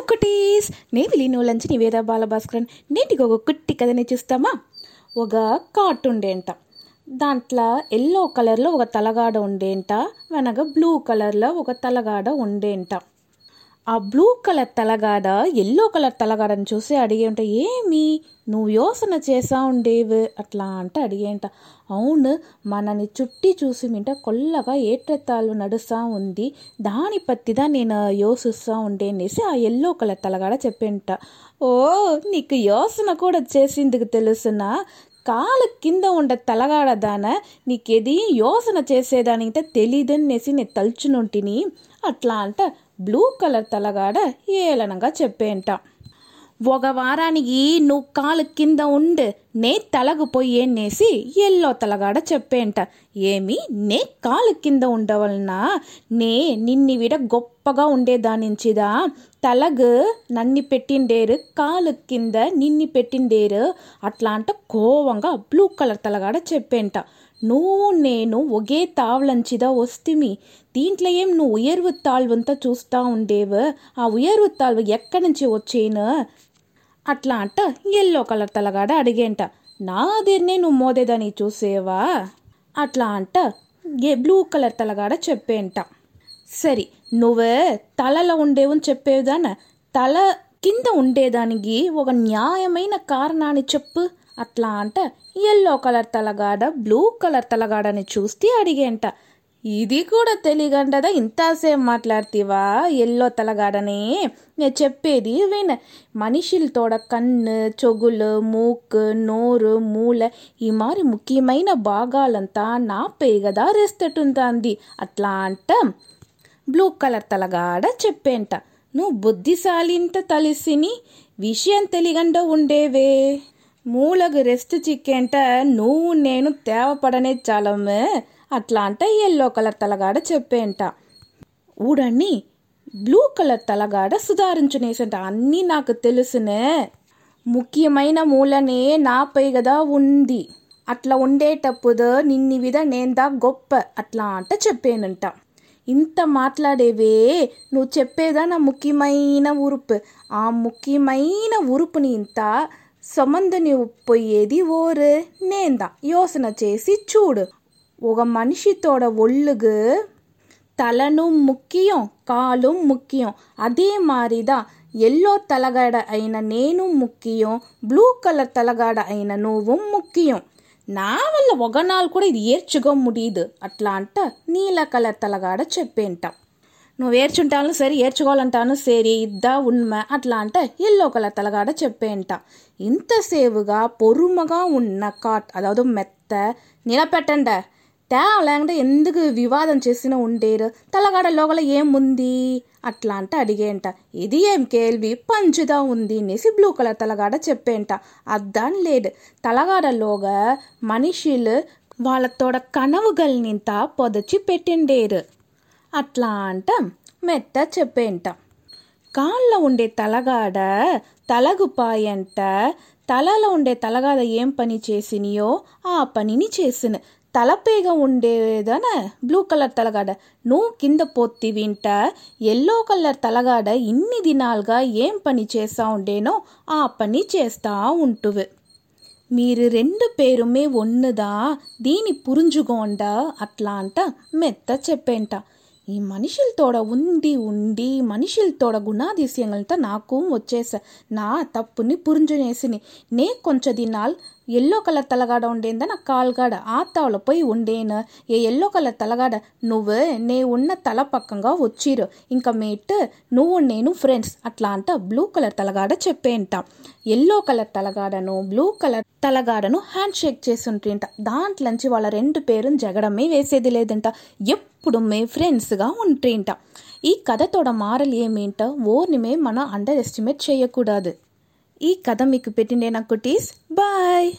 Hello cuties. నే విలీనోలంచి నివేద బాలభాస్కరన్. నేటికి ఒక కుట్టి కథని చూస్తామా? ఒక కాట్ ఉండేంట దాంట్లో ఎల్లో కలర్లో ఒక తలగాడ ఉండేంట వెనక బ్లూ కలర్లో ఒక తలగాడ ఉండేంట. ఆ బ్లూ కలర్ తలగాడ ఎల్లో కలర్ తలగాడని చూసి అడిగేంట ఏమి? నువ్వు యోసన చేసావు ఉండేవి అట్లా అంటే అడిగేంట. అవును మనని చుట్టి చూసి మింట కొల్లగా ఏట్రెత్తాలు నడుస్తూ ఉంది. దాని పత్తిదా నేను యోసిస్తా ఉండేనేసి ఆ ఎల్లో కలర్ తలగాడ చెప్పేంట. ఓ నీకు యోసన కూడా చేసిందుకు తెలుసునా? కాలు కింద ఉండే తలగాడదాన నీకేది యోసన చేసేదానికి తెలియదనేసి నేను తలుచునుంటిని. అట్లా అంట బ్లూ కలర్ తలగాడ ఏలనగా చెప్పేంట. ఒక వారానికి నువ్వు కాలు కింద ఉండు నే తలకు పోయేనేసి ఎల్లో తలగాడ చెప్పేంట. ఏమి? నే కాలు కింద ఉండవలన? నే నిన్ని విడ గొప్పగా ఉండేదానించిదా? తలగు నన్ని పెట్టిండేరు కాలు కింద నిన్ని పెట్టిండేరు అట్లా అంట కోవంగా బ్లూ కలర్ తలగాడ చెప్పేంట. నువ్వు నేను ఒకే తావ్లంచిదా వస్తిమి. దీంట్లో ఏం నువ్వు ఉయర్వు తాళ్వంతా చూస్తా ఉండేవు? ఆ ఉయర్వు తాழ்వు ఎక్కడి నుంచి వచ్చేను? అట్లా అంట ఎల్లో కలర్ తలగాడ అడిగేంట. నాదిర్నే నువ్వు మోదేదని చూసేవా? అట్లా అంట ఏ బ్లూ కలర్ తలగాడ చెప్పేంట. సరి నువ్వు తలలో ఉండేవని చెప్పేదాన? తల కింద ఉండేదానికి ఒక న్యాయమైన కారణాన్ని చెప్పు. అట్లా అంట. ఎల్లో కలర్ తలగాడ బ్లూ కలర్ తలగాడని చూస్తే అడిగేంట. ఇది కూడా తెలియగండదా ఇంతసేపు మాట్లాడుతీవా? ఎల్లో తలగాడనే. నేను చెప్పేది విన. మనుషులతోడ కన్ను చెగులు మూకు నోరు మూల ఈ మారి ముఖ్యమైన భాగాలంతా నాపే కదా రెస్తటుందంది అట్లా అంట. బ్లూ కలర్ తలగాడ చెప్పేంట. నువ్వు బుద్ధిశాలింత తలిసిని. విషయం తెలియగండ ఉండేవే? మూలకు రెస్ట్ చిక్కేంట నువ్వు నేను తేవపడనే చాలమ్మే అట్లా అంటే ఎల్లో కలర్ తలగాడ చెప్పేంట. ఊడని బ్లూ కలర్ తలగాడ సుధారించునేసంట. అన్నీ నాకు తెలుసునే. ముఖ్యమైన మూలనే నాపై కదా ఉంది. అట్లా ఉండేటప్పుడు నిన్ని విధ నేందా గొప్ప అట్లా అంట చెప్పేనంట. ఇంత మాట్లాడేవే? నువ్వు చెప్పేదా నా ముఖ్యమైన ఉరుపు? ఆ ముఖ్యమైన ఉరుపుని ఇంత సమందని పోయేది ఓరు నేందా యోసన చేసి చూడు ఒక మనిషితోడ ఒళ్ళుగు తలను ముఖ్యం కాలు ముఖ్యం అదే మారిదా ఎల్లో తలగాడ అయిన నేను ముఖ్యం బ్లూ కలర్ తలగాడ అయిన నువ్వు ముఖ్యం నా వల్ల ఒక నాள் కూడా ఇది ఏర్చుగా ముడియదు అట్లా అంట నీల కలర్ తలగాడ చెప్పేంట నువ్వు ఏడ్చుంటాను సరే ఏడ్చుకోవాలంటాను సరే ఇద్దా ఉన్మా అట్లా అంటే ఎల్లోకల తలగాడ చెప్పేంట. ఇంతసేవుగా పొరుమగా ఉన్న కాట్ అదావదు మెత్త నిలబెట్టండ. తేలేకుండా ఎందుకు వివాదం చేసిన ఉండేరు? తలగాడ లోగల ఏముంది? అట్లా అంటే అడిగేంట. ఇది ఏం కేల్వి? పంచుదా ఉంది అనేసి బ్లూ కలర్ తలగాడ చెప్పేంట. అద్దాని లేడు. తలగాడలోగా మనుషులు వాళ్ళతోడ కనవుగల్నింత పొదచి పెట్టిండేరు. అట్లా అంట మెత్త చెప్పేంట. కాళ్ళ ఉండే తలగాడ తలగుపాయంట తలలో ఉండే తలగాడ ఏం పని చేసినయో ఆ పనిని చేసిన. తలపేగ ఉండేదన బ్లూ కలర్ తలగాడ. నువ్వు కింద పొత్తి వింట ఎల్లో కలర్ తలగాడ ఇన్ని దినాలుగా ఏం పని చేస్తా ఉండేనో ఆ పని చేస్తా ఉంటువు మీరు రెండు పేరుమే ఒన్నుదా దీని పురుంజుగోండ అట్లా అంట మెత్త చెప్పేంట. ఈ మనుషులతోడ ఉండి ఉండి మనుషులతోడ గుణాదిశయంగంతా నాకు వచ్చేసా నా తప్పుని పురుంజునేసిని. నే కొంచెం దినాల్ ఎల్లో కలర్ తలగాడ ఉండేందా? నా కాల్గాడ ఆ పోయి ఉండేను? ఏ ఎల్లో కలర్ తలగాడ? నువ్వు నే ఉన్న తల పక్కంగా వచ్చిరు. ఇంకా మేట్ నువ్వు నేను ఫ్రెండ్స్. అట్లా అంట బ్లూ కలర్ తలగాడ చెప్పేంట. ఎల్లో కలర్ తలగాడను బ్లూ కలర్ తలగాడను హ్యాండ్ షేక్ చేస్తుంటేంట. దాంట్లోంచి వాళ్ళ రెండు పేరుని జగడమే వేసేది లేదంట. ఎప్పుడు మే ఫ్రెండ్స్గా ఉంటేంట. ఈ కథతోడ మారలు ఏమేంట ఓర్నిమే మనం అండర్ ఎస్టిమేట్ చేయకూడదు. ఈ కథ మీకు పెట్టిండే నా కుటీస్. బాయ్.